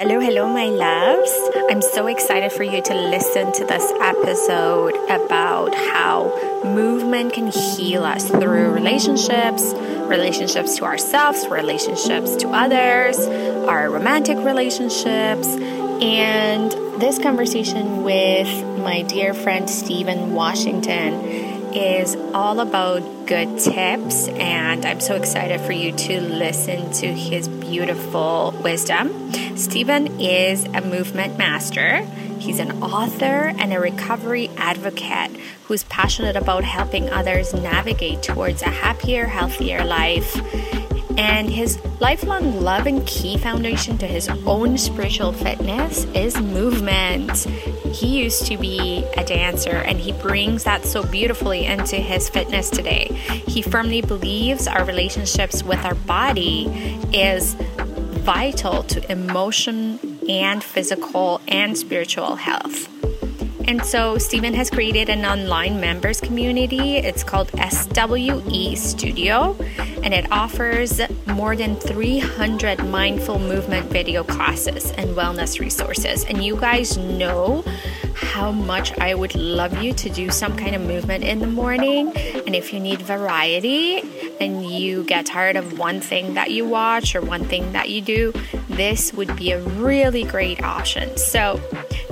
Hello, hello, my loves. I'm so excited for you to listen to this episode about how movement can heal us through relationships, relationships to ourselves, relationships to others, our romantic relationships, and this conversation with my dear friend Steven Washington is all about good tips, and I'm so excited for you to listen to his beautiful wisdom. Steven is a movement master. He's an author and a recovery advocate who's passionate about helping others navigate towards a happier, healthier life. And his lifelong love and key foundation to his own spiritual fitness is movement. He used to be a dancer and he brings that so beautifully into his fitness today. He firmly believes our relationships with our body is vital to emotion and physical and spiritual health. And so Steven has created an online members community. It's called SWE Studio, and it offers more than 300 mindful movement video classes and wellness resources. And you guys know how much I would love you to do some kind of movement in the morning. And if you need variety and you get tired of one thing that you watch or one thing that you do, this would be a really great option. So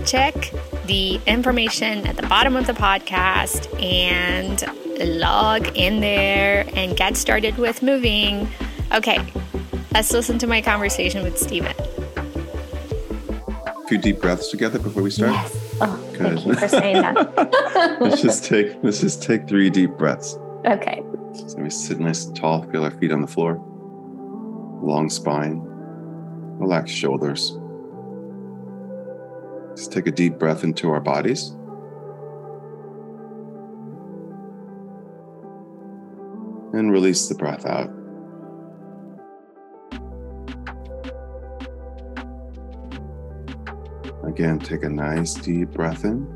check the information at the bottom of the podcast and log in there and get started with moving. Okay, let's listen to my conversation with Steven. A few deep breaths together before we start. Yes. Oh, Good. thank you for saying that. let's just take let's just take three deep breaths. Okay. So we sit nice and tall, feel our feet on the floor. Long spine, relax shoulders. Let's take a deep breath into our bodies. And release the breath out. Again, take a nice deep breath in.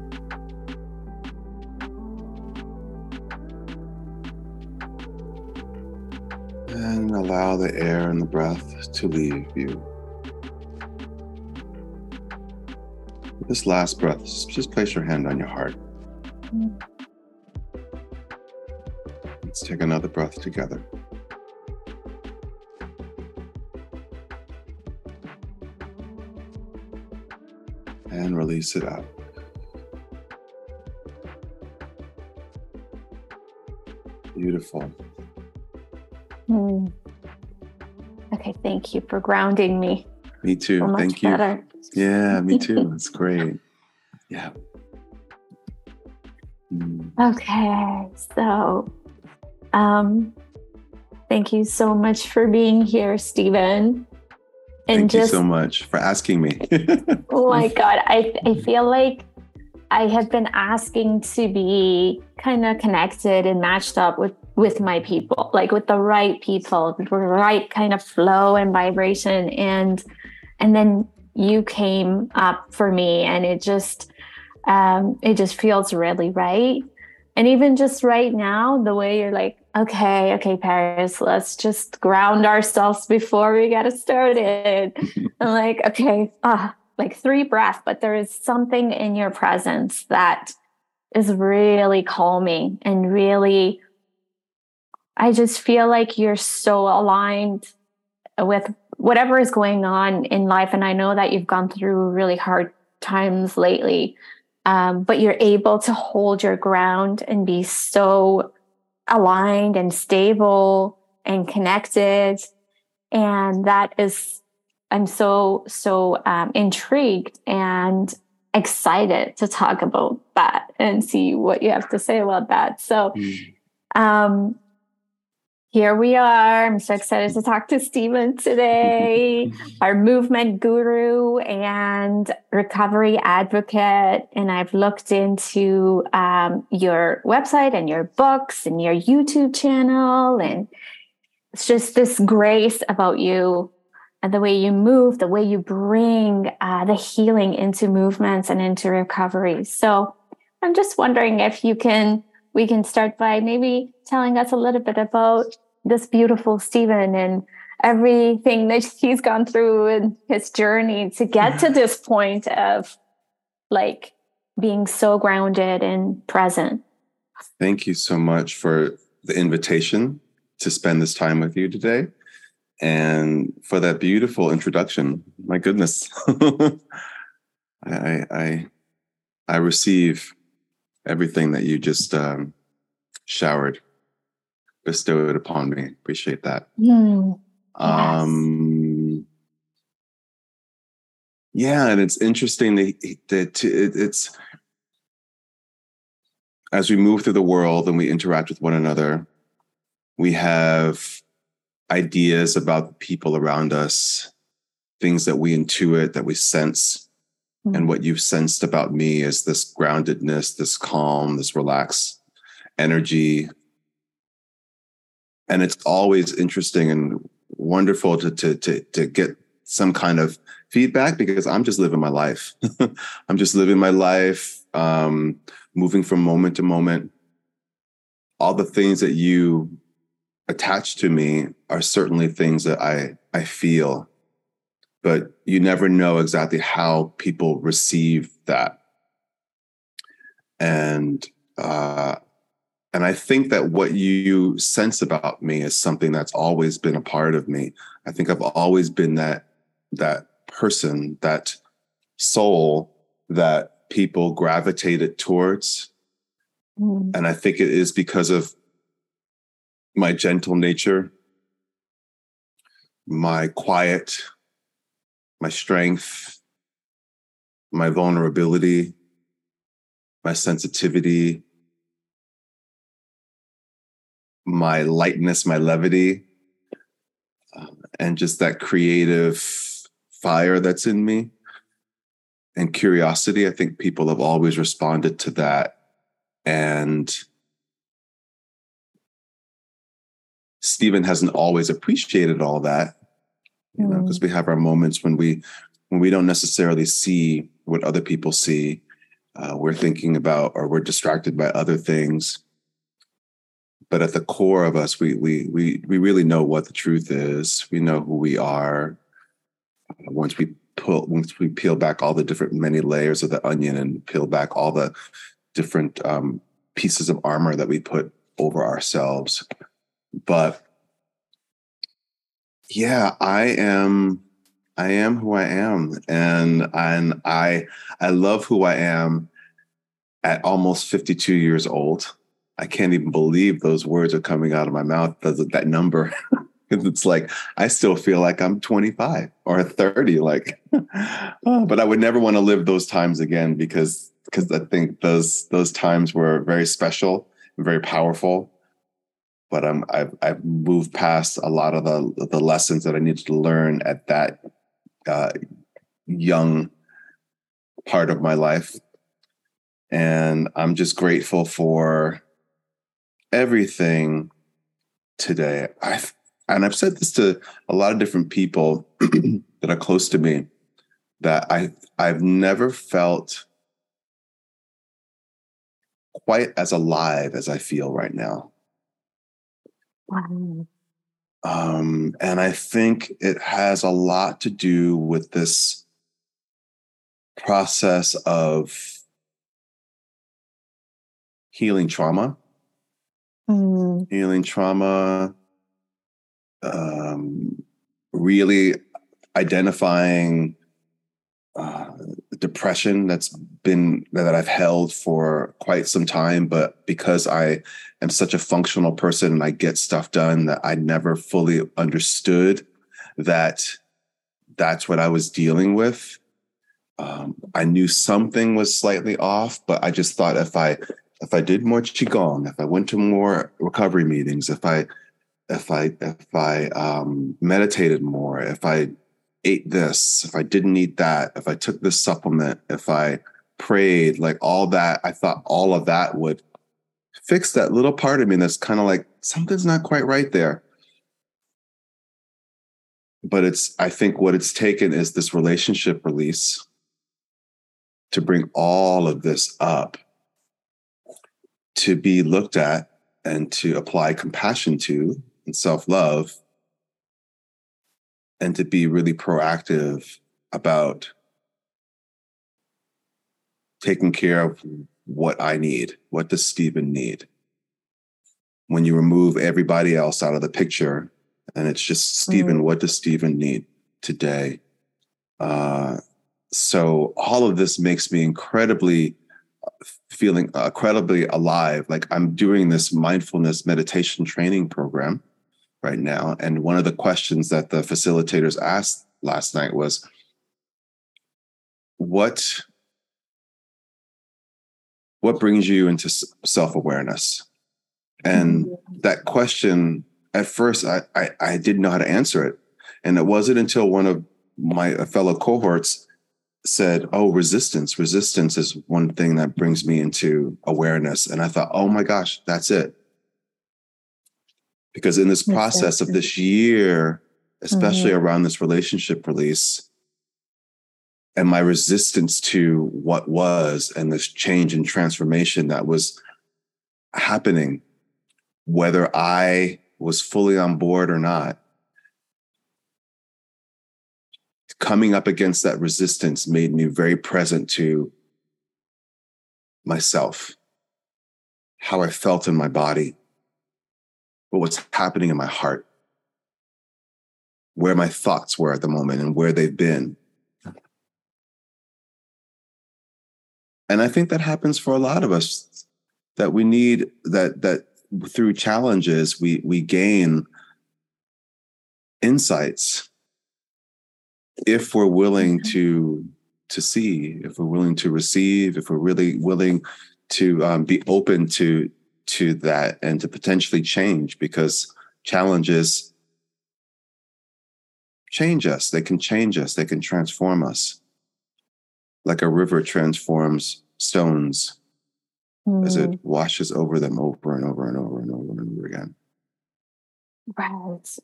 And allow the air and the breath to leave you. This last breath, just place your hand on your heart. Let's take another breath together. And release it out. Beautiful. Mm. Okay, thank you for grounding me. Me too. So thank you. Better. Yeah, me too. It's great. Yeah. Mm. Okay, so um thank you so much for being here, Steven. And thank just, you so much for asking me. oh my God. I I feel like I have been asking to be kind of connected and matched up with with my people, like with the right people, the right kind of flow and vibration. And and then you came up for me and it just um, it just feels really right. And even just right now the way you're like okay okay paris let's just ground ourselves before we get started. I'm like okay ah like three breaths but there is something in your presence that is really calming and really i just feel like you're so aligned with whatever is going on in life and i know that you've gone through really hard times lately um, but you're able to hold your ground and be so aligned and stable and connected and that is i'm so so um, intrigued and excited to talk about that and see what you have to say about that so mm. um, here we are. I'm so excited to talk to Steven today, our movement guru and recovery advocate. And I've looked into um, your website and your books and your YouTube channel. And it's just this grace about you and the way you move, the way you bring uh, the healing into movements and into recovery. So I'm just wondering if you can we can start by maybe telling us a little bit about this beautiful Steven and everything that he's gone through in his journey to get to this point of like being so grounded and present. Thank you so much for the invitation to spend this time with you today and for that beautiful introduction. My goodness. I, I, I receive everything that you just um, showered, bestowed upon me. Appreciate that. Mm. Um, yeah, and it's interesting that, that it's as we move through the world and we interact with one another, we have ideas about the people around us, things that we intuit, that we sense. Mm-hmm. And what you've sensed about me is this groundedness, this calm, this relaxed energy. And it's always interesting and wonderful to, to, to, to get some kind of feedback because I'm just living my life. I'm just living my life, um, moving from moment to moment. All the things that you attach to me are certainly things that I I feel, but you never know exactly how people receive that. And uh, and I think that what you sense about me is something that's always been a part of me. I think I've always been that that person, that soul that people gravitated towards. Mm. And I think it is because of my gentle nature, my quiet, my strength, my vulnerability, my sensitivity, my lightness, my levity, um, and just that creative fire that's in me and curiosity. I think people have always responded to that. And Steven hasn't always appreciated all that, you know, because we have our moments when we when we don't necessarily see what other people see. Uh, we're thinking about or we're distracted by other things. But at the core of us, we we we we really know what the truth is. We know who we are. Once we pull once we peel back all the different many layers of the onion and peel back all the different um, pieces of armor that we put over ourselves but yeah i am i am who i am and and i i love who i am at almost 52 years old i can't even believe those words are coming out of my mouth that, that number it's like I still feel like I'm 25 or 30. Like, oh, but I would never want to live those times again because because I think those those times were very special very powerful. But I'm I've I've moved past a lot of the the lessons that I needed to learn at that uh, young part of my life, and I'm just grateful for everything today. I and I've said this to a lot of different people that are close to me that I I've never felt quite as alive as I feel right now. Wow. Um, and I think it has a lot to do with this process of healing trauma, mm. healing trauma, um, really identifying uh, depression that's been that I've held for quite some time, but because I am such a functional person and I get stuff done that I never fully understood that that's what I was dealing with. Um, I knew something was slightly off, but I just thought if I if I did more qigong, if I went to more recovery meetings, if I if I if I um, meditated more, if I ate this, if I didn't eat that, if I took this supplement, if I prayed, like all that, I thought all of that would fix that little part of me that's kind of like something's not quite right there. But it's, I think what it's taken is this relationship release to bring all of this up to be looked at and to apply compassion to and self love and to be really proactive about taking care of what I need. What does Steven need? When you remove everybody else out of the picture and it's just Steven, mm-hmm. what does Steven need today? Uh, so all of this makes me incredibly feeling incredibly alive. Like I'm doing this mindfulness meditation training program right now. And one of the questions that the facilitators asked last night was, what what brings you into self-awareness and mm-hmm. that question at first I, I, I didn't know how to answer it and it wasn't until one of my fellow cohorts said oh resistance resistance is one thing that brings me into awareness and i thought oh my gosh that's it because in this process of this year especially mm-hmm. around this relationship release and my resistance to what was and this change and transformation that was happening, whether I was fully on board or not, coming up against that resistance made me very present to myself, how I felt in my body, what was happening in my heart, where my thoughts were at the moment and where they've been and i think that happens for a lot of us that we need that that through challenges we we gain insights if we're willing mm-hmm. to to see if we're willing to receive if we're really willing to um, be open to to that and to potentially change because challenges change us they can change us they can transform us like a river transforms stones mm. as it hmm. washes over them over and over and over and over and over again. Right.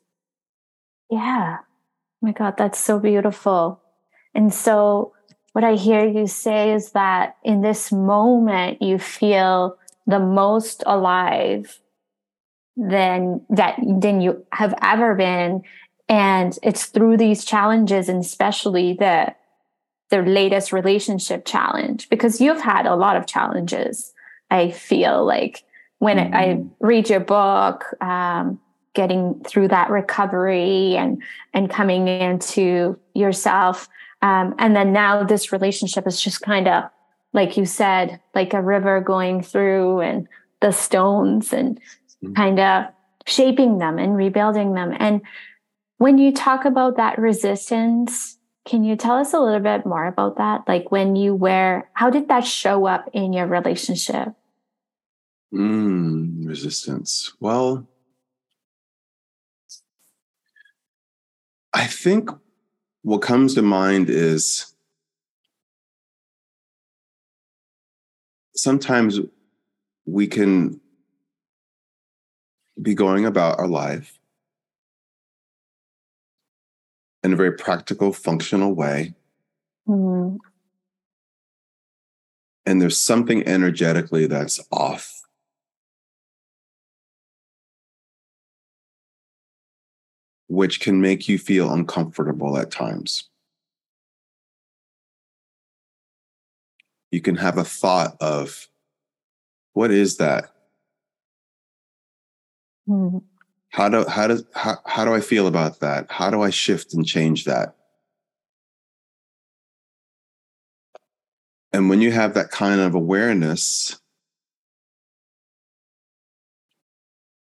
Yeah. Oh my God, that's so beautiful. And so, what I hear you say is that in this moment, you feel the most alive than that than you have ever been and it's through these challenges and especially the the latest relationship challenge because you've had a lot of challenges i feel like when mm-hmm. I, read your book um, getting through that recovery and and coming into yourself um, and then now this relationship is just kind of like you said like a river going through and the stones and mm-hmm. kind of shaping them and rebuilding them and when you talk about that resistance can you tell us a little bit more about that? Like when you were, how did that show up in your relationship? Mm, resistance. Well, I think what comes to mind is sometimes we can be going about our life in a very practical, functional way. Mm-hmm. And there's something energetically that's off. Which can make you feel uncomfortable at times. You can have a thought of, what is that? Mm-hmm. How do how does how, how do I feel about that? How do I shift and change that? And when you have that kind of awareness,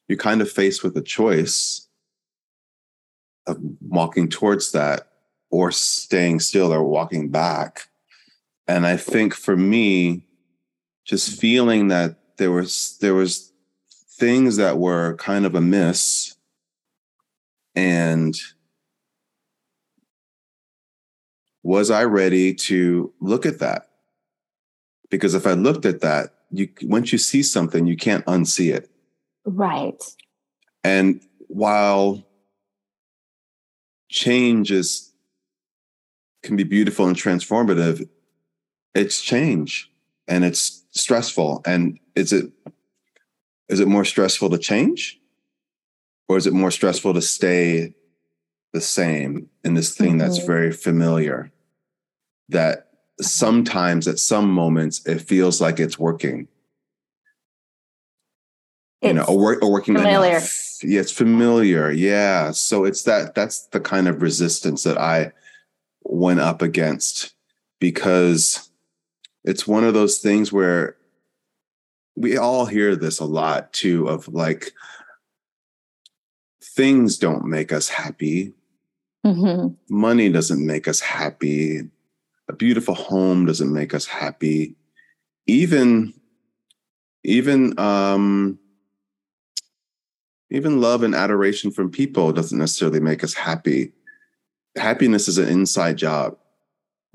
you're kind of faced with a choice of walking towards that or staying still or walking back. And I think for me, just feeling that there was there was things that were kind of amiss and was I ready to look at that? Because if I looked at that, you once you see something, you can't unsee it. Right. And while change is can be beautiful and transformative, it's change and it's stressful. And is it is it more stressful to change? Or is it more stressful to stay the same in this thing mm-hmm. that's very familiar that sometimes at some moments it feels like it's working it's you know or, or working familiar. enough yeah it's familiar yeah so it's that that's the kind of resistance that i went up against because it's one of those things where we all hear this a lot too of like things don't make us happy. Mm-hmm. money doesn't make us happy. A beautiful home doesn't make us happy. Even even um even love and adoration from people doesn't necessarily make us happy. Happiness is an inside job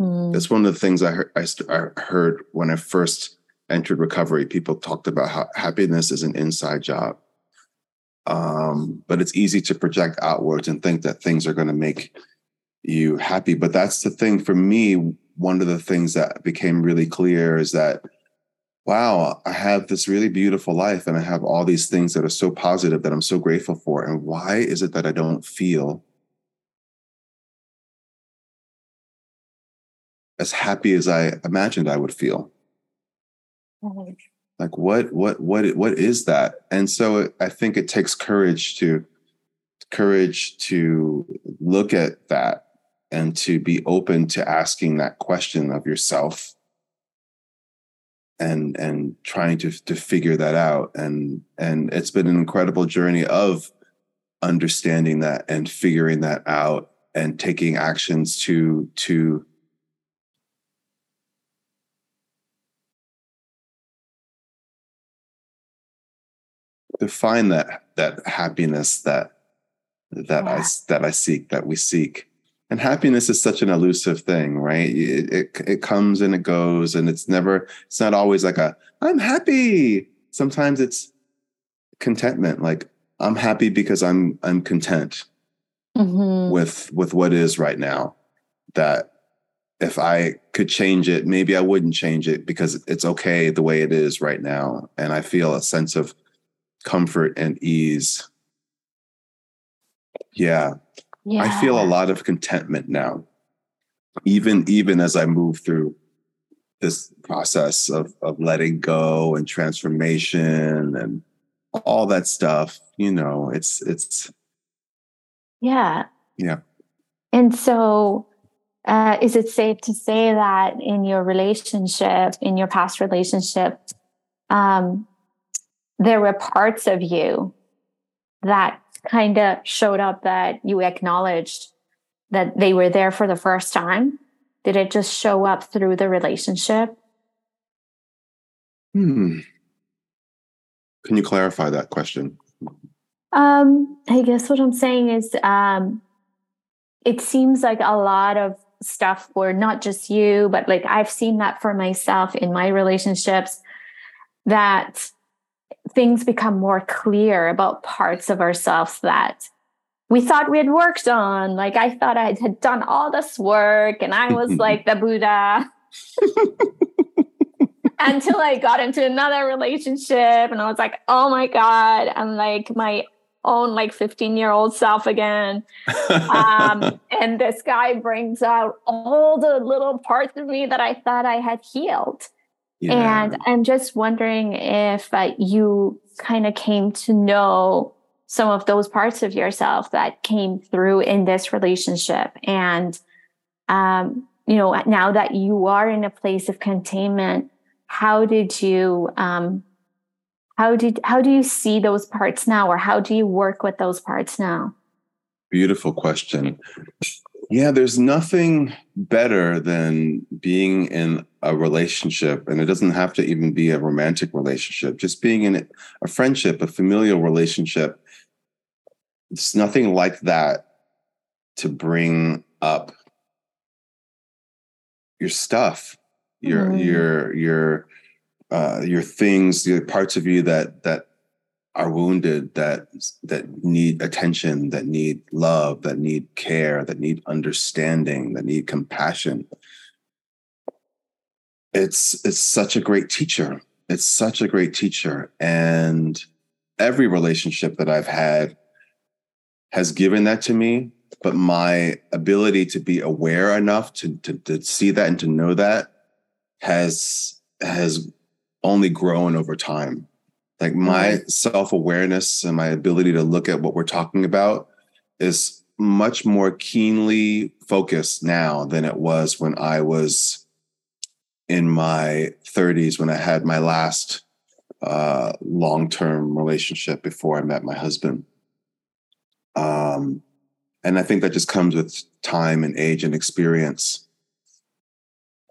mm. that's one of the things i heard I, I heard when i first entered recovery people talked about how happiness is an inside job. Um, but it's easy to project outwards and think that things are going to make you happy. But that's the thing for me one of the things that became really clear is that wow i have this really beautiful life and i have all these things that are so positive that i'm so grateful for. And why is it that i don't feel as happy as i imagined i would feel. Mm-hmm. like what what what what is that? And so i think it takes courage to courage to look at that and to be open to asking that question of yourself and and trying to to figure that out. And and it's been an incredible journey of understanding that and figuring that out and taking actions to to to find that that happiness that that yeah. I that I seek that we seek. And happiness is such an elusive thing right? It, it, it comes and it goes and it's never it's not always like a i'm happy. Sometimes it's contentment like i'm happy because i'm i'm content mm-hmm. with with what is right now. That if i could change it maybe i wouldn't change it because it's okay the way it is right now. And i feel a sense of comfort and ease yeah yeah. I feel a lot of contentment now. Even even as I move through this process of of letting go and transformation and all that stuff, you know, it's it's yeah. Yeah. And so uh, is it safe to say that in your relationship, in your past relationship, um, there were parts of you that kind of showed up that you acknowledged that they were there for the first time? Did it just show up through the relationship? Hmm. Can you clarify that question? Um, I guess what I'm saying is um, it seems like a lot of stuff for not just you, but like I've seen that for myself in my relationships that things become more clear about parts of ourselves that we thought we had worked on. Like I thought I had done all this work and I was like the Buddha. Until I got into another relationship and I was like, oh my God, I'm like my own like 15 year old self again. Um, and this guy brings out all the little parts of me that I thought I had healed. Yeah. And I'm just wondering if uh, you kind of came to know some of those parts of yourself that came through in this relationship. And, um, you know, now that you are in a place of containment, how did you, um, how did, how do you see those parts now, or how do you work with those parts now? Beautiful question. Yeah, there's nothing better than being in a relationship, and it doesn't have to even be a romantic relationship, just being in a friendship, a familial relationship. It's nothing like that to bring up your stuff, your mm. your your uh, your things, the parts of you that that are wounded that that need attention that need love that need care that need understanding that need compassion. It's it's such a great teacher. It's such a great teacher. And every relationship that i've had has given that to me but my ability to be aware enough to, to, to see that and to know that has has only grown over time. Like my self awareness and my ability to look at what we're talking about is much more keenly focused now than it was when I was in my 30s when I had my last uh, long term relationship before I met my husband. Um, and I think that just comes with time and age and experience.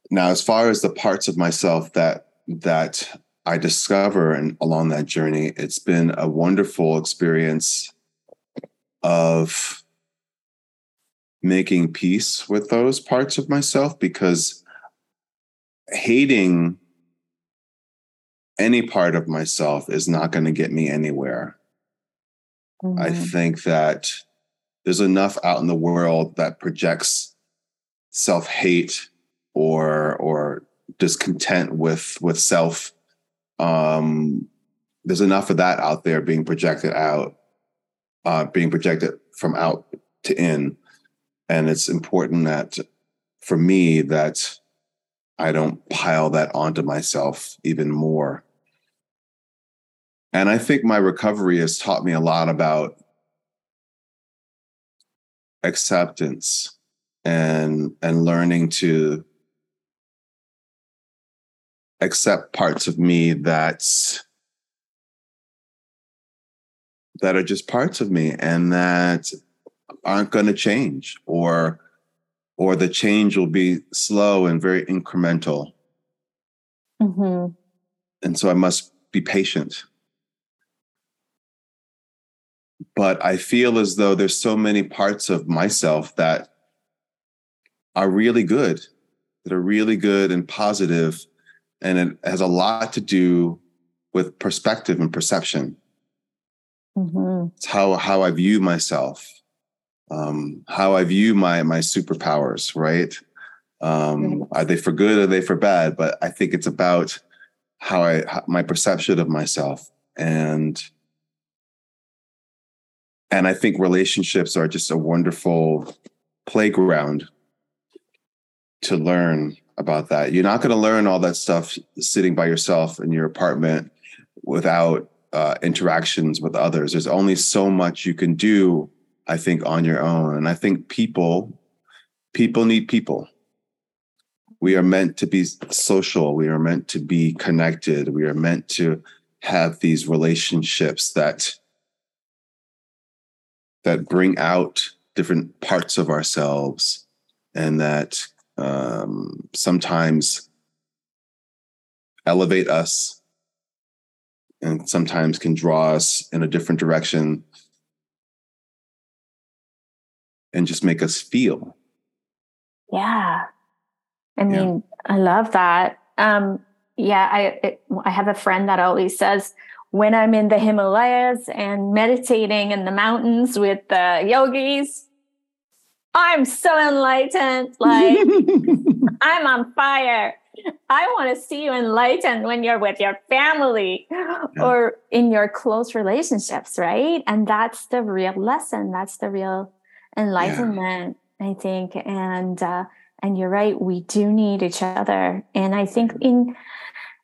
Now, as far as the parts of myself that that I discover and along that journey, it's been a wonderful experience of making peace with those parts of myself because hating any part of myself is not going to get me anywhere. Mm-hmm. I think that there's enough out in the world that projects self-hate or or discontent with with self um there's enough of that out there being projected out uh being projected from out to in. And it's important that for me that i don't pile that onto myself even more. And i think my recovery has taught me a lot about acceptance and and learning to accept parts of me that's that are just parts of me and that aren't going to change or or the change will be slow and very incremental mm-hmm. and so i must be patient but I feel as though there's so many parts of myself that are really good, that are really good and positive, and it has a lot to do with perspective and perception. Mm-hmm. It's how how I view myself, um, how I view my my superpowers. Right? Um, Are they for good? Or are they for bad? But I think it's about how I how, my perception of myself and and I think relationships are just a wonderful playground to learn about that. You're not going to learn all that stuff sitting by yourself in your apartment without uh, interactions with others. There's only so much you can do, I think, on your own. And I think people, people need people. We are meant to be social. We are meant to be connected. We are meant to have these relationships that that bring out different parts of ourselves and that um, sometimes elevate us and sometimes can draw us in a different direction and just make us feel. Yeah. I mean, yeah. I love that. Um, yeah, I it, I have a friend that always says, when I'm in the Himalayas and meditating in the mountains with the yogis, I'm so enlightened. Like I'm on fire. I want to see you enlightened when you're with your family yeah. or in your close relationships, right? And that's the real lesson. That's the real enlightenment, yeah. I think. And uh, and you're right, we do need each other. And I think in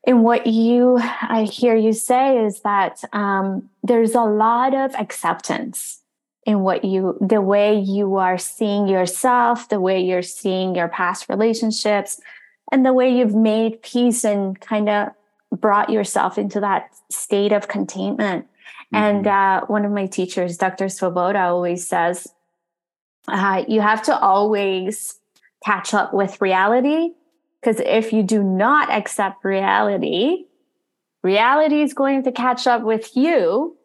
and what you i hear you say is that um, there's a lot of acceptance in what you the way you are seeing yourself the way you're seeing your past relationships and the way you've made peace and kind of brought yourself into that state of containment mm-hmm. and uh, one of my teachers dr svoboda always says uh, you have to always catch up with reality because if you do not accept reality, reality is going to catch up with you.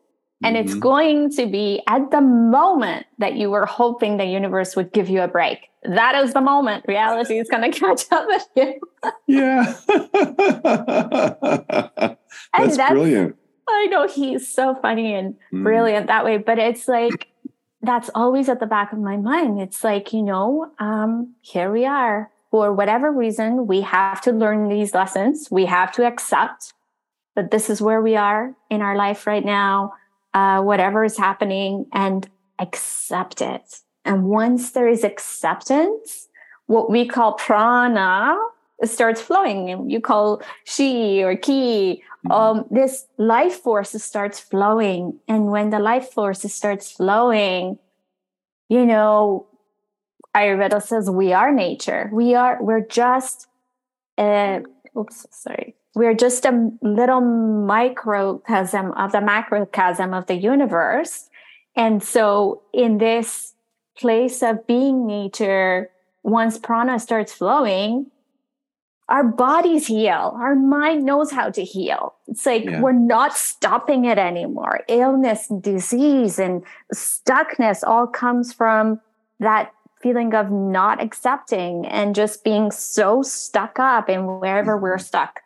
And mm-hmm. it's going to be at the moment that you were hoping the universe would give you a break. That is the moment reality is going to catch up with you. yeah. that's, that's, brilliant. I know he's so funny and mm. brilliant that way, but it's like, that's always at the back of my mind. It's like, you know, um, here we are for whatever reason, we have to learn these lessons. We have to accept that this is where we are in our life right now, uh, whatever is happening, and accept it And once there is acceptance, what we call prana starts flowing. You call shi or ki. Mm-hmm. Um, this life force starts flowing. And when the life force starts flowing, you know, Ayurveda says we are nature. We are, we're just, uh, oops, sorry. We're just a little microcosm of the macrocosm of the universe. And so in this place of being nature, once prana starts flowing, our bodies heal. Our mind knows how to heal. It's like yeah. we're not stopping it anymore. Illness and disease and stuckness all comes from that feeling of not accepting and just being so stuck up in wherever we're mm-hmm. stuck.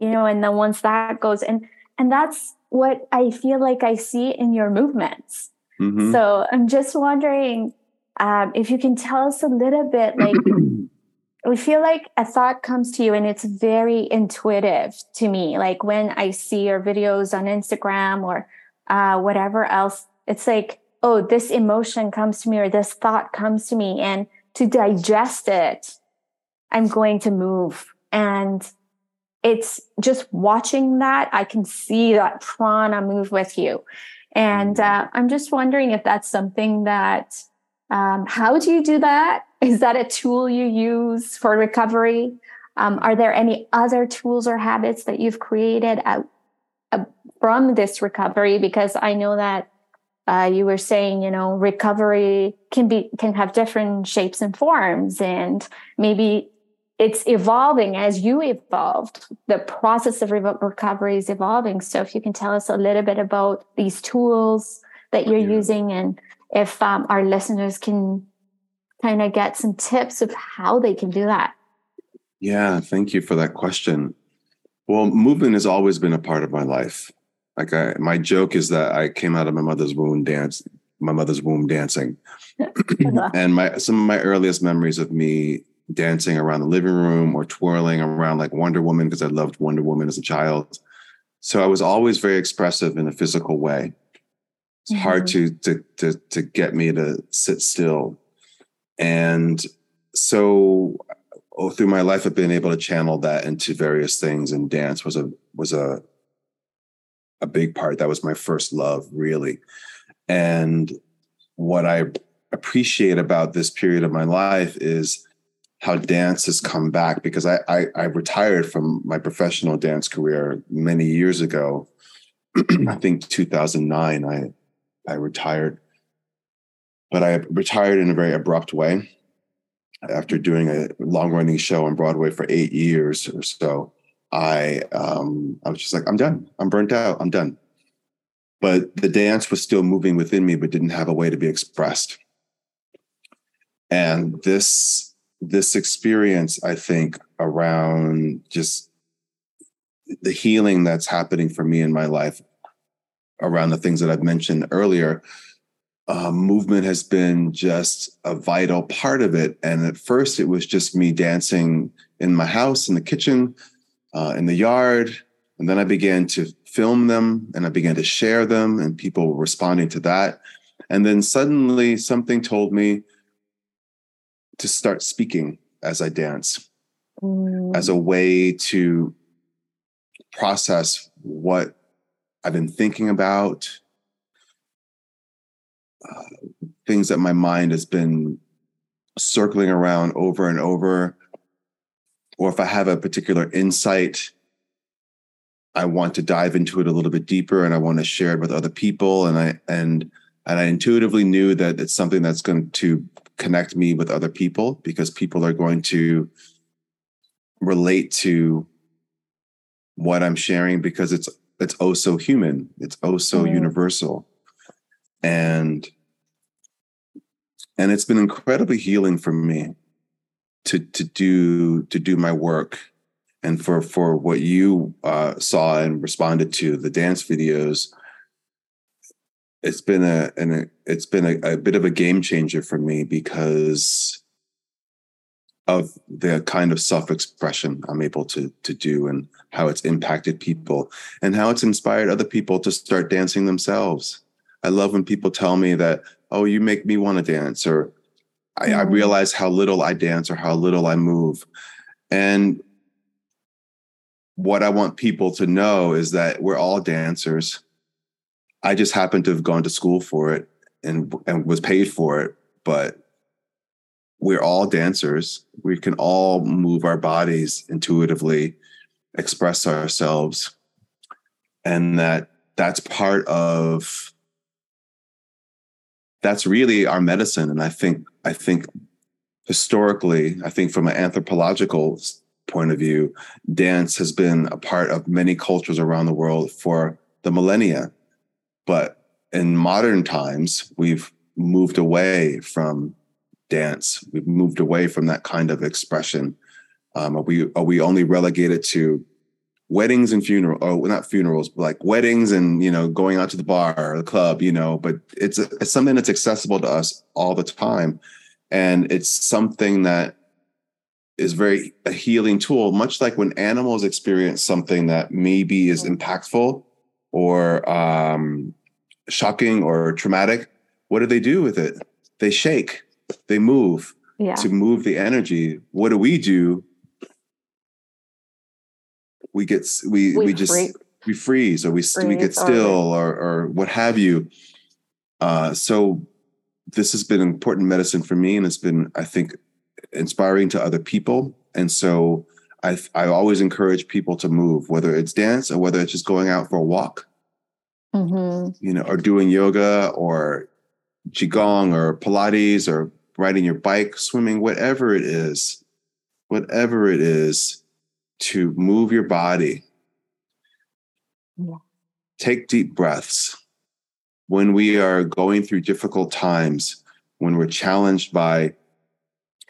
You know, and then once that goes and and that's what I feel like I see in your movements. Mm-hmm. So I'm just wondering um, if you can tell us a little bit like we feel like a thought comes to you and it's very intuitive to me like when i see your videos on instagram or uh, whatever else it's like oh this emotion comes to me or this thought comes to me and to digest it i'm going to move and it's just watching that i can see that prana move with you and mm-hmm. uh, i'm just wondering if that's something that um, how do you do that? Is that a tool you use for recovery? Um, are there any other tools or habits that you've created out, uh, from this recovery? Because I know that uh, you were saying, you know, recovery can be can have different shapes and forms, and maybe it's evolving as you evolved. The process of re- recovery is evolving. So, if you can tell us a little bit about these tools that you're yeah. using and if um, our listeners can kind of get some tips of how they can do that. Yeah, thank you for that question. Well, movement has always been a part of my life. Like I, my joke is that I came out of my mother's womb dance, my mother's womb dancing, and my some of my earliest memories of me dancing around the living room or twirling around like Wonder Woman because I loved Wonder Woman as a child. So I was always very expressive in a physical way. It's mm-hmm. hard to, to to to get me to sit still. And so oh, through my life I've been able to channel that into various things and dance was a was a a big part. That was my first love, really. And what I appreciate about this period of my life is how dance has come back because I, I, I retired from my professional dance career many years ago. I think 2009. I I retired. But I retired in a very abrupt way after doing a long running show on Broadway for eight years or so. I um, I was just like, I'm done. I'm burnt out. I'm done. But the dance was still moving within me, but didn't have a way to be expressed. And this this experience, I think, around just the healing that's happening for me in my life around the things that I've mentioned earlier, uh, movement has been just a vital part of it. And at first, it was just me dancing in my house, in the kitchen, uh, in the yard. And then I began to film them and I began to share them, and people were responding to that. And then suddenly, something told me to start speaking as I dance mm. as a way to process what I've been thinking about, uh, things that my mind has been circling around over and over. Or if I have a particular insight, I want to dive into it a little bit deeper and I want to share it with other people. And I and and I intuitively knew that it's something that's going to connect me with other people because people are going to relate to what I'm sharing because it's it's oh so human it's oh so mm. universal and and it's been incredibly healing for me to to do to do my work and for for what you uh, saw and responded to the dance videos it's been a and it's been a, a bit of a game changer for me because of the kind of self-expression I'm able to to do and how it's impacted people and how it's inspired other people to start dancing themselves. I love when people tell me that, oh, you make me want to dance, or I. I mm-hmm. realize how little I dance or how little I move. And what I want people to know is that we're all dancers. I just happen to have gone to school for it and and was paid for it, but we're all dancers. We can all move our bodies intuitively, express ourselves, and that that's part of that's really our medicine. And I think I think historically, I think from an anthropological point of view, dance has been a part of many cultures around the world for the millennia. But in modern times, we've moved away from dance. We've moved away from that kind of expression. Um, are we are we only relegated to weddings and funeral oh, not funerals, but like weddings and you know going out to the bar or the club, you know? But it's it's something that's accessible to us all the time, and it's something that is very a healing tool. Much like when animals experience something that maybe is impactful or um, shocking or traumatic, what do they do with it? They shake they move yeah. to move the energy. What do we do? We get we we, we just we freeze or we freeze we get still or or what have you. Uh, so this has been important medicine for me, and it's been I think inspiring to other people. And so I I always encourage people to move, whether it's dance or whether it's just going out for a walk. Mm-hmm. You know, or doing yoga or qigong or Pilates or riding your bike, swimming, whatever it is, whatever it is, to move your body. Yeah. Take deep breaths. When we are going through difficult times, when we're challenged by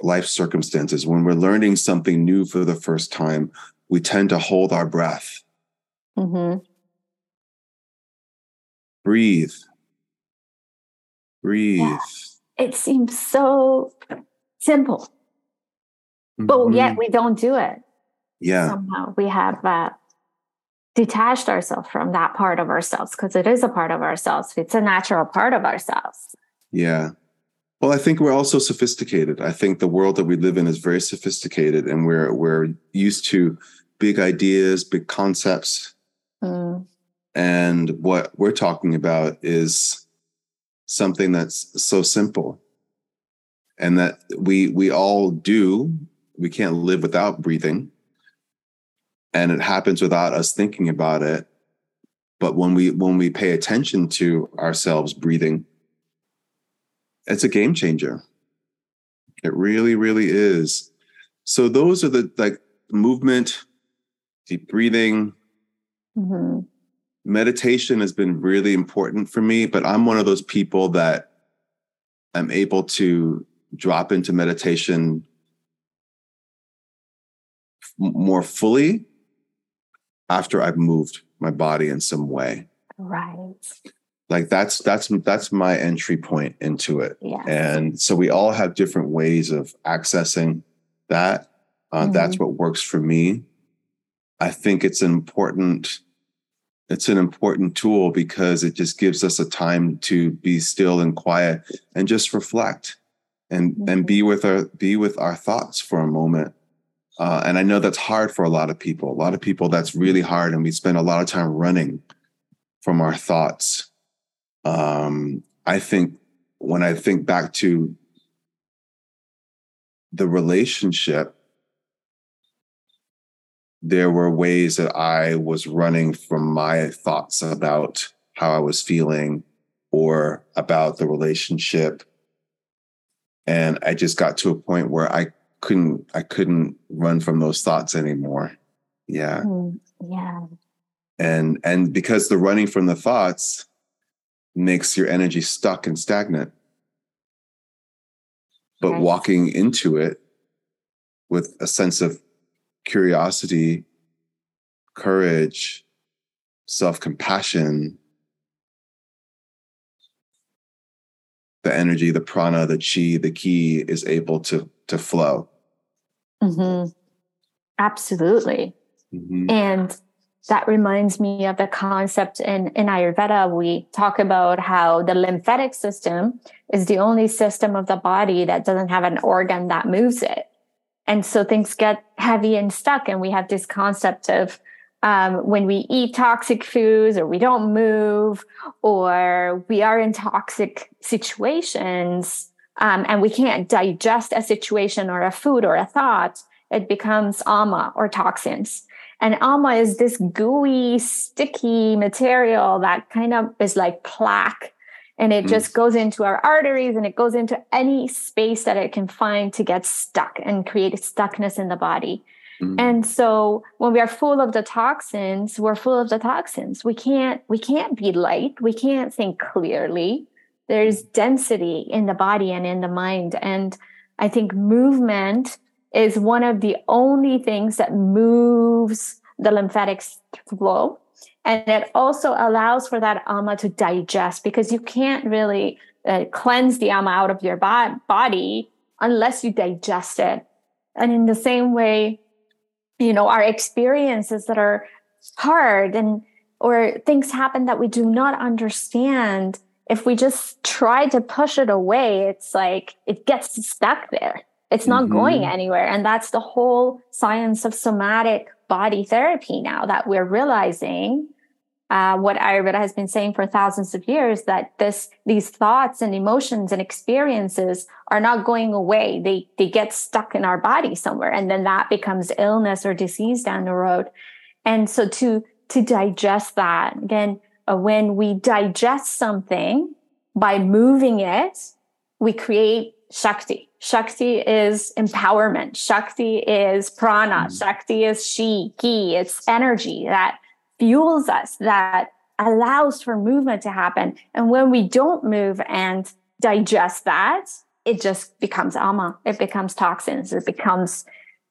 life circumstances, when we're learning something new for the first time, we tend to hold our breath. Mm-hmm. Breathe. Breathe. Yeah it seems so simple, mm-hmm. but yet we don't do it. Yeah. Somehow we have uh, detached ourselves from that part of ourselves because it is a part of ourselves. It's a natural part of ourselves. Yeah. Well, I think we're also sophisticated. I think the world that we live in is very sophisticated, and we're we're used to big ideas, big concepts. Mm. And what we're talking about is something that's so simple and that we we all do we can't live without breathing and it happens without us thinking about it but when we when we pay attention to ourselves breathing it's a game changer it really really is so those are the like movement deep breathing mm-hmm meditation has been really important for me, but I'm one of those people that I'm able to drop into meditation more fully after I've moved my body in some way. Right. Like that's that's that's my entry point into it. Yes. And so we all have different ways of accessing that. Uh, mm-hmm. That's what works for me. I think it's an important it's an important tool because it just gives us a time to be still and quiet and just reflect and mm-hmm. and be with our be with our thoughts for a moment uh, and i know that's hard for a lot of people a lot of people that's really hard and we spend a lot of time running from our thoughts um, i think when i think back to the relationship there were ways that I was running from my thoughts about how I was feeling or about the relationship. And I just got to a point where I couldn't I couldn't run from those thoughts anymore. Yeah. Mm, yeah. And and because the running from the thoughts makes your energy stuck and stagnant. But walking into it with a sense of curiosity, courage, self compassion, the energy, the prana, the chi, the ki is able to to flow. Mm-hmm. Absolutely. Mm-hmm. And that reminds me of the concept in, in Ayurveda. We talk about how the lymphatic system is the only system of the body that doesn't have an organ that moves it. And so things get heavy and stuck. And we have this concept of um, when we eat toxic foods or we don't move or we are in toxic situations um, and we can't digest a situation or a food or a thought, it becomes ama or toxins. And ama is this gooey, sticky material that kind of is like plaque. And it mm. just goes into our arteries and it goes into any space that it can find to get stuck and create stuckness in the body. Mm. And so when we are full of the toxins, we're full of the toxins. We can't we can't be light. We can't think clearly. There's mm. density in the body and in the mind. And I think movement is one of the only things that moves the lymphatic flow. And it also allows for that ama to digest because you can't really uh, cleanse the ama out of your bo- body unless you digest it. And in the same way, you know, our experiences that are hard and or things happen that we do not understand, if we just try to push it away, it's like it gets stuck there. It's not mm-hmm. going anywhere. And that's the whole science of somatic body therapy now that we're realizing uh, what Ayurveda has been saying for thousands of years that this these thoughts and emotions and experiences are not going away. They they get stuck in our body somewhere, and then that becomes illness or disease down the road. And so to to digest that again, uh, when we digest something by moving it, we create Shakti. Shakti is empowerment. Shakti is prana. Mm. Shakti is chi, ki. It's energy that fuels us, that allows for movement to happen. And when we don't move and digest that, it just becomes ama. It becomes toxins. It becomes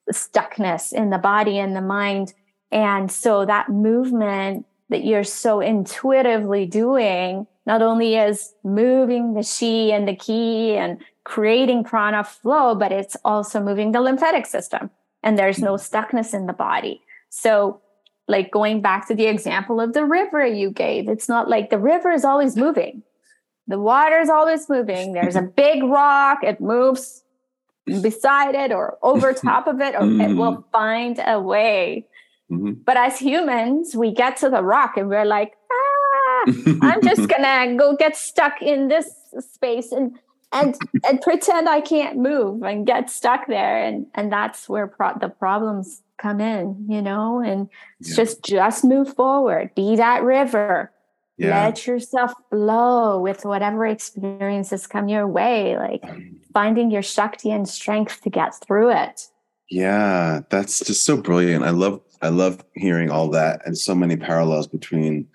stuckness in the body and the mind. And so that movement that you're so intuitively doing not only is moving the chi and the ki and creating prana flow, but it's also moving the lymphatic system. And there's no mm-hmm. stuckness in the body. So, like going back to the example of the river you gave, it's not like the river is always moving. The water is always moving. There's a big rock, it moves beside it or over top of it, or it will mm-hmm. find a way. Mm-hmm. But as humans, we get to the rock and we're like, ah, I'm just gonna go get stuck in this space and and and pretend I can't move and get stuck there, and and that's where pro- the problems come in, you know. And yeah. just just move forward, be that river. Yeah. Let yourself flow with whatever experiences come your way, like um, finding your shakti and strength to get through it. Yeah, that's just so brilliant. I love I love hearing all that and so many parallels between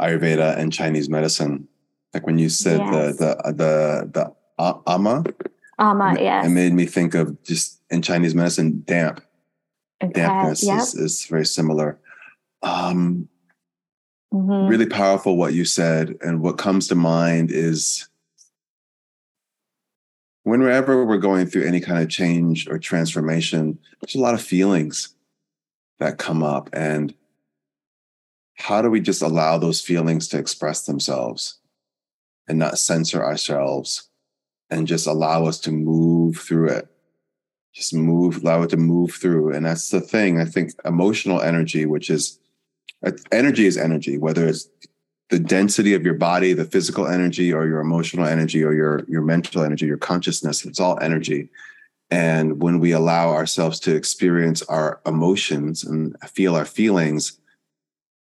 Ayurveda and Chinese medicine. Like when you said yes. the the the the ama. Ama, it, yes. It made me think of just in Chinese medicine, damp. Okay. Dampness yep. is, is very similar. Um, mm-hmm. Really powerful what you said. And what comes to mind is whenever we're going through any kind of change or transformation, there's a lot of feelings that come up. And how do we just allow those feelings to express themselves and not censor ourselves and just allow us to move through it. Just move, allow it to move through. And that's the thing. I think emotional energy, which is uh, energy is energy, whether it's the density of your body, the physical energy, or your emotional energy, or your, your mental energy, your consciousness, it's all energy. And when we allow ourselves to experience our emotions and feel our feelings,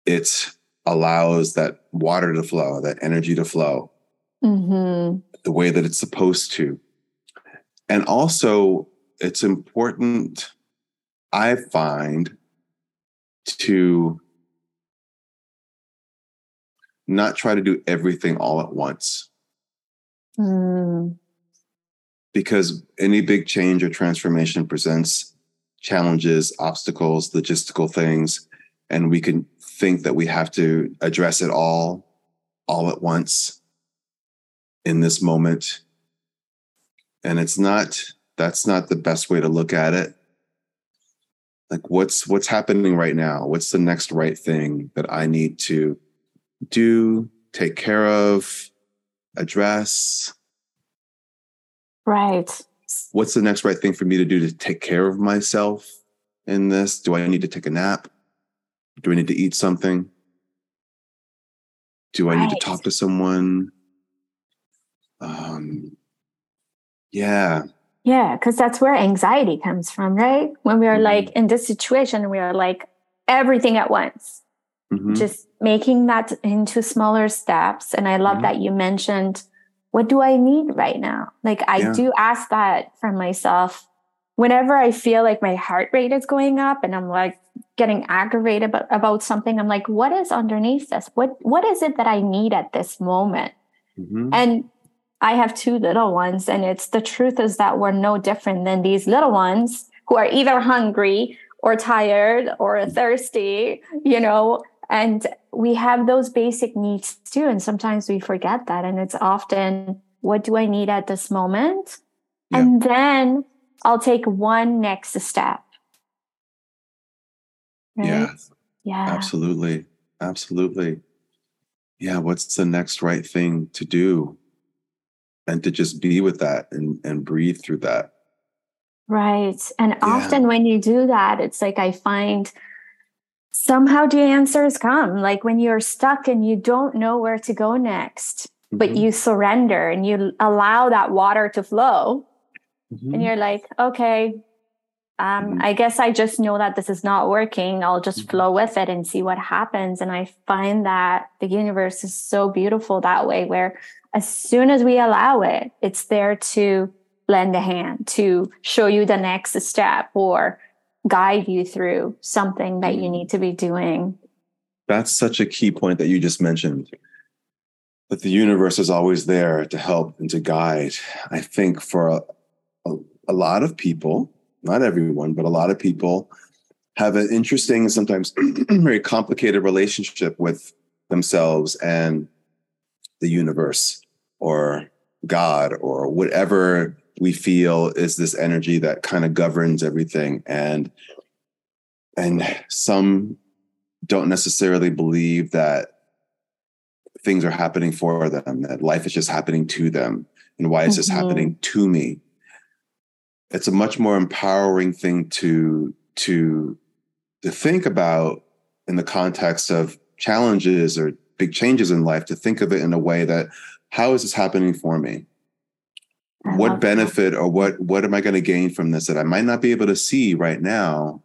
it allows that water to flow, that energy to flow. Mm-hmm the way that it's supposed to. And also, it's important, I find, to not try to do everything all at once. Mm. Because any big change or transformation presents challenges, obstacles, logistical things, and we can think that we have to address it all all at once in this moment. And it's not, that's not the best way to look at it. like what's what's happening right now? What's the next right thing that i need to do take care of address? Right. What's the next right thing for me to do to take care of myself in this? Do i need to take a nap? Do i need to eat something? Do i right. need to talk to someone um yeah yeah, because that's where anxiety comes from, right? When we are mm-hmm. like in this situation, we are like everything at once. Mm-hmm. Just making that into smaller steps. And I love mm-hmm. that you mentioned, what do I need right now? Like I yeah. do ask that from myself whenever I feel like my heart rate is going up and I'm like getting aggravated about, about something. I'm like, what is underneath this? What what is it that I need at this moment? Mm-hmm. And I have two little ones, and it's the truth is that we're no different than these little ones who are either hungry or tired or thirsty, you know, and we have those basic needs too. And sometimes we forget that. And it's often, what do I need at this moment? Yeah. And then I'll take one next step. Right? Yeah. Yeah. Absolutely. Absolutely. Yeah. What's the next right thing to do? And to just be with that and and breathe through that right and yeah. often when you do that it's like i find somehow the answers come like when you're stuck and you don't know where to go next mm-hmm. but you surrender and you allow that water to flow mm-hmm. and you're like okay um, mm-hmm. I guess I just know that this is not working. I'll just mm-hmm. flow with it and see what happens. And I find that the universe is so beautiful that way, where as soon as we allow it, it's there to lend a hand, to show you the next step or guide you through something that you mm-hmm. need to be doing. That's such a key point that you just mentioned. That the universe is always there to help and to guide. I think for a, a, a lot of people, not everyone, but a lot of people have an interesting and sometimes very complicated relationship with themselves and the universe or God or whatever we feel is this energy that kind of governs everything. And and some don't necessarily believe that things are happening for them, that life is just happening to them. And why is mm-hmm. this happening to me? It's a much more empowering thing to to to think about in the context of challenges or big changes in life, to think of it in a way that how is this happening for me? What benefit or what what am I going to gain from this that I might not be able to see right now,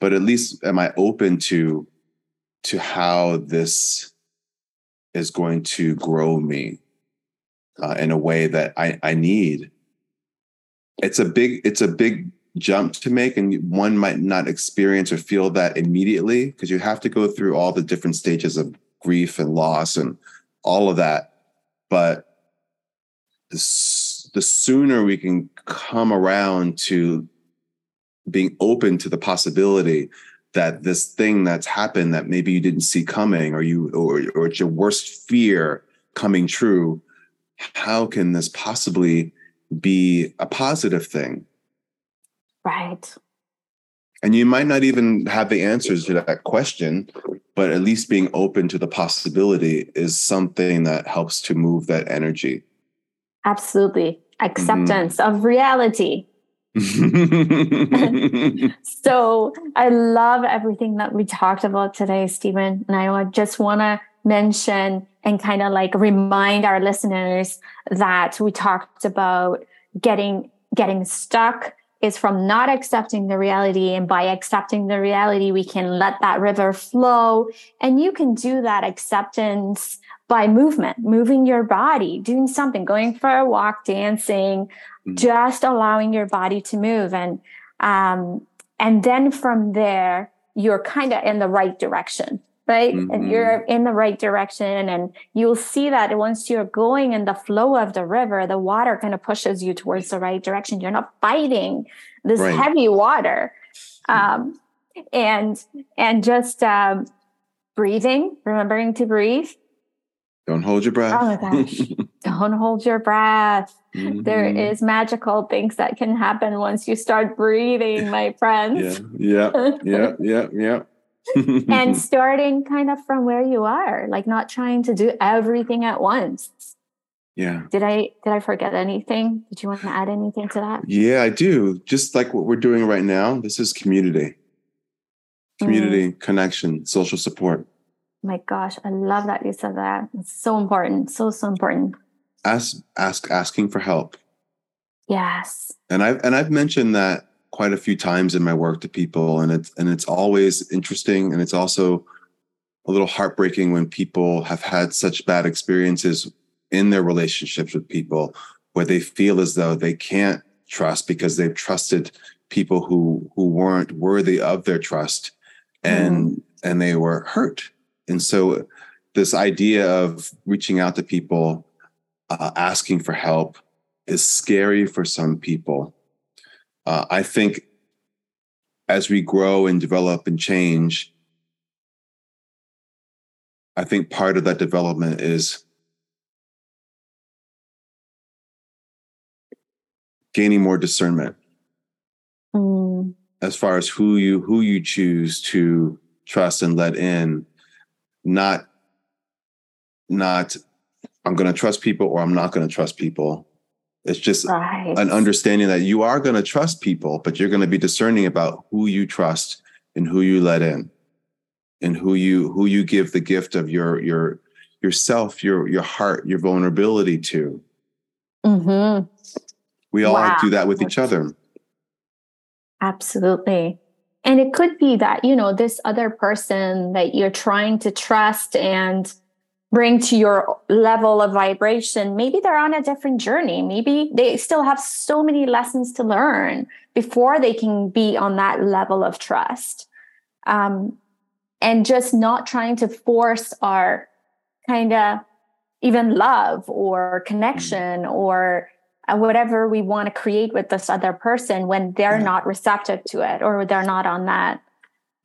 but at least am I open to to how this is going to grow me uh, in a way that I, I need. It's a big it's a big jump to make, and one might not experience or feel that immediately because you have to go through all the different stages of grief and loss and all of that but the, sooner we can come around to being open to the possibility that this thing that's happened that maybe you didn't see coming or you or, or it's your worst fear coming true how can this possibly be a positive thing? Right and you might not even have the answers to that question but at least being open to the possibility is something that helps to move that energy. Absolutely. Acceptance mm-hmm. of reality. so I love everything that we talked about today, Steven. And I just want to mention and kind of like remind our listeners that we talked about getting getting stuck is from not accepting the reality. And by accepting the reality, we can let that river flow. And you can do that acceptance by movement, moving your body, doing something, going for a walk, dancing, mm-hmm. just allowing your body to move. And, um, and then from there, you're kind of in the right direction right? Mm-hmm. And you're in the right direction. And you'll see that once you're going in the flow of the river, the water kind of pushes you towards the right direction. You're not fighting this right. heavy water. Um, and and just um, breathing, remembering to breathe. Don't hold your breath. Oh my gosh. don't hold your breath. Mm-hmm. There is magical things that can happen once you start breathing, my friends. Yeah, yeah, yeah, yeah, yeah. And starting kind of from where you are, like not trying to do everything at once. Yeah. Did I did I forget anything? Did you want to add anything to that? Yeah, I do. Just like what we're doing right now, this is community. Community, mm. connection, social support. My gosh, I love that you said that. It's so important. So so important. Ask ask asking for help. Yes. And I've and I've mentioned that quite a few times in my work to people and it's and it's always interesting and it's also a little heartbreaking when people have had such bad experiences in their relationships with people where they feel as though they can't trust because they've trusted people who who weren't worthy of their trust and mm. and they were hurt and so this idea of reaching out to people uh, asking for help is scary for some people uh, i think as we grow and develop and change i think part of that development is gaining more discernment mm. as far as who you who you choose to trust and let in not not i'm going to trust people or i'm not going to trust people it's just right. an understanding that you are going to trust people but you're going to be discerning about who you trust and who you let in and who you who you give the gift of your your yourself your your heart your vulnerability to mm-hmm. We all wow. do that with each other. Absolutely. And it could be that, you know, this other person that you're trying to trust and bring to your level of vibration, maybe they're on a different journey. Maybe they still have so many lessons to learn before they can be on that level of trust. Um, and just not trying to force our kind of even love or connection mm. or whatever we want to create with this other person when they're yeah. not receptive to it or they're not on that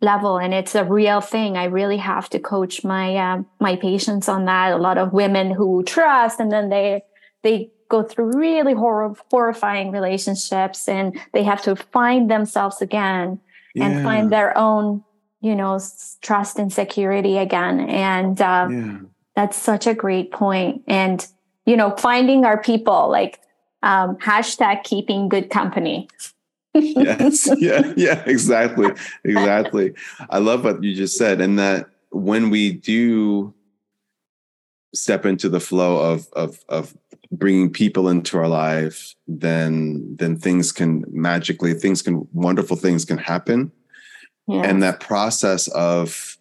level and it's a real thing i really have to coach my uh, my patients on that a lot of women who trust and then they they go through really hor- horrifying relationships and they have to find themselves again yeah. and find their own you know trust and security again and uh, yeah. that's such a great point and you know finding our people like um, hashtag keeping good company. Yes. Yeah. Yeah. Exactly. Exactly. I love what you just said. And that when we do step into the flow of, of, of bringing people into our life, then, then things can magically, things can, wonderful things can happen. Yes. And that process of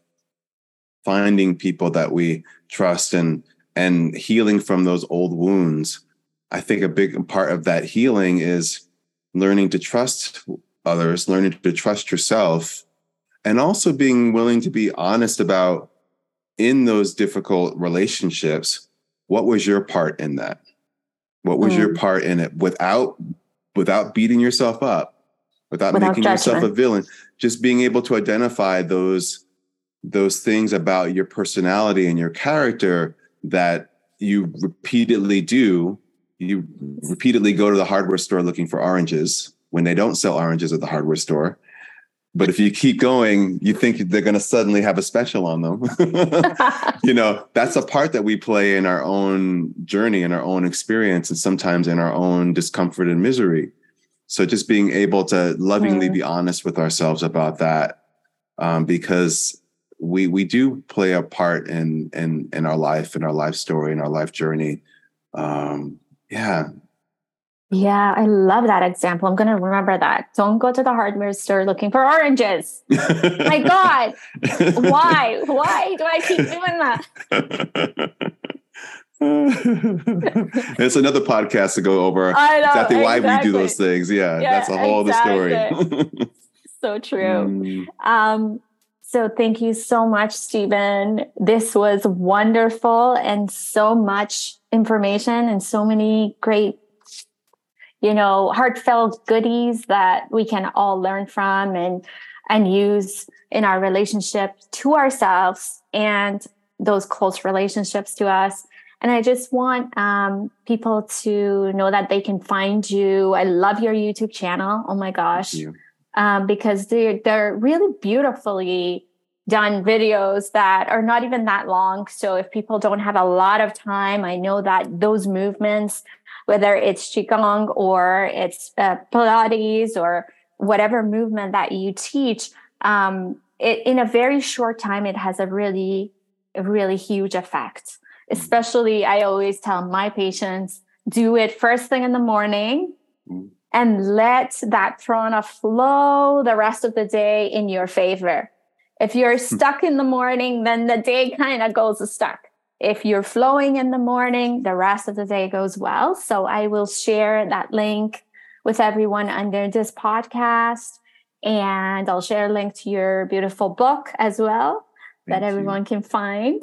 finding people that we trust and, and healing from those old wounds I think a big part of that healing is learning to trust others, learning to trust yourself, and also being willing to be honest about in those difficult relationships, what was your part in that? What was mm. your part in it without without beating yourself up, without, without making judgment. yourself a villain, just being able to identify those those things about your personality and your character that you repeatedly do you repeatedly go to the hardware store looking for oranges when they don't sell oranges at the hardware store. But if you keep going, you think they're going to suddenly have a special on them. you know, that's a part that we play in our own journey, in our own experience, and sometimes in our own discomfort and misery. So just being able to lovingly mm. be honest with ourselves about that, um, because we we do play a part in in in our life, in our life story, in our life journey. Um, yeah. Yeah, I love that example. I'm going to remember that. Don't go to the hardware store looking for oranges. My God, why? Why do I keep doing that? it's another podcast to go over know, exactly why exactly. we do those things. Yeah, yeah that's a whole exactly. other story. so true. Mm. Um, so thank you so much, Steven. This was wonderful and so much information and so many great, you know, heartfelt goodies that we can all learn from and and use in our relationship to ourselves and those close relationships to us. And I just want um, people to know that they can find you. I love your YouTube channel. Oh my gosh. Um, because they're, they're really beautifully done videos that are not even that long. So if people don't have a lot of time, I know that those movements, whether it's Qigong or it's uh, Pilates or whatever movement that you teach, um, it, in a very short time, it has a really, really huge effect. Especially, I always tell my patients do it first thing in the morning mm. and let that prana flow the rest of the day in your favor. If you're hmm. stuck in the morning, then the day kind of goes stuck. If you're flowing in the morning, the rest of the day goes well. So I will share that link with everyone under this podcast. And I'll share a link to your beautiful book as well Thank that everyone you. can find.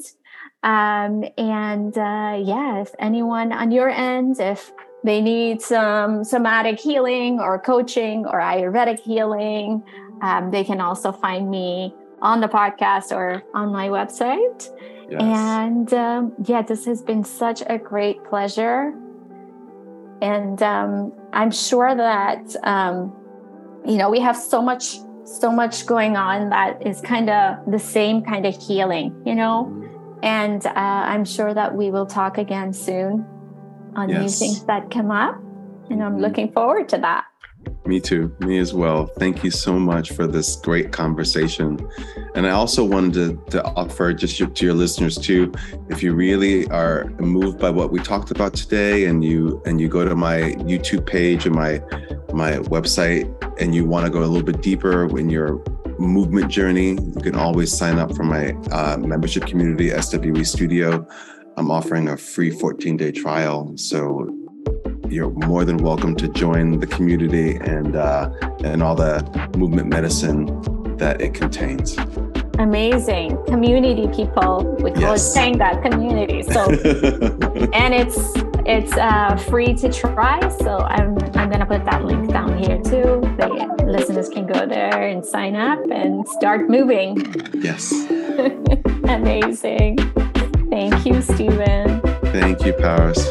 Um, and uh, yeah, if anyone on your end, if they need some somatic healing or coaching or Ayurvedic healing, um, they can also find me on the podcast or on my website. Yes. And um, yeah, this has been such a great pleasure. And um, I'm sure that, um, you know, we have so much, so much going on that is kind of the same kind of healing, you know? And uh, I'm sure that we will talk again soon on yes. new things that come up. And I'm mm-hmm. looking forward to that. Me too. Me as well. Thank you so much for this great conversation. And I also wanted to, to offer just your, to your listeners too, if you really are moved by what we talked about today and you and you go to my YouTube page and my my website and you want to go a little bit deeper in your movement journey, you can always sign up for my uh, membership community, SWE Studio. I'm offering a free 14 day trial. So you're more than welcome to join the community and uh, and all the movement medicine that it contains. Amazing community people. We call yes. it that community. So and it's it's uh, free to try. So I'm I'm gonna put that link down here too. The listeners can go there and sign up and start moving. Yes. Amazing. Thank you, Steven. Thank you, Paris.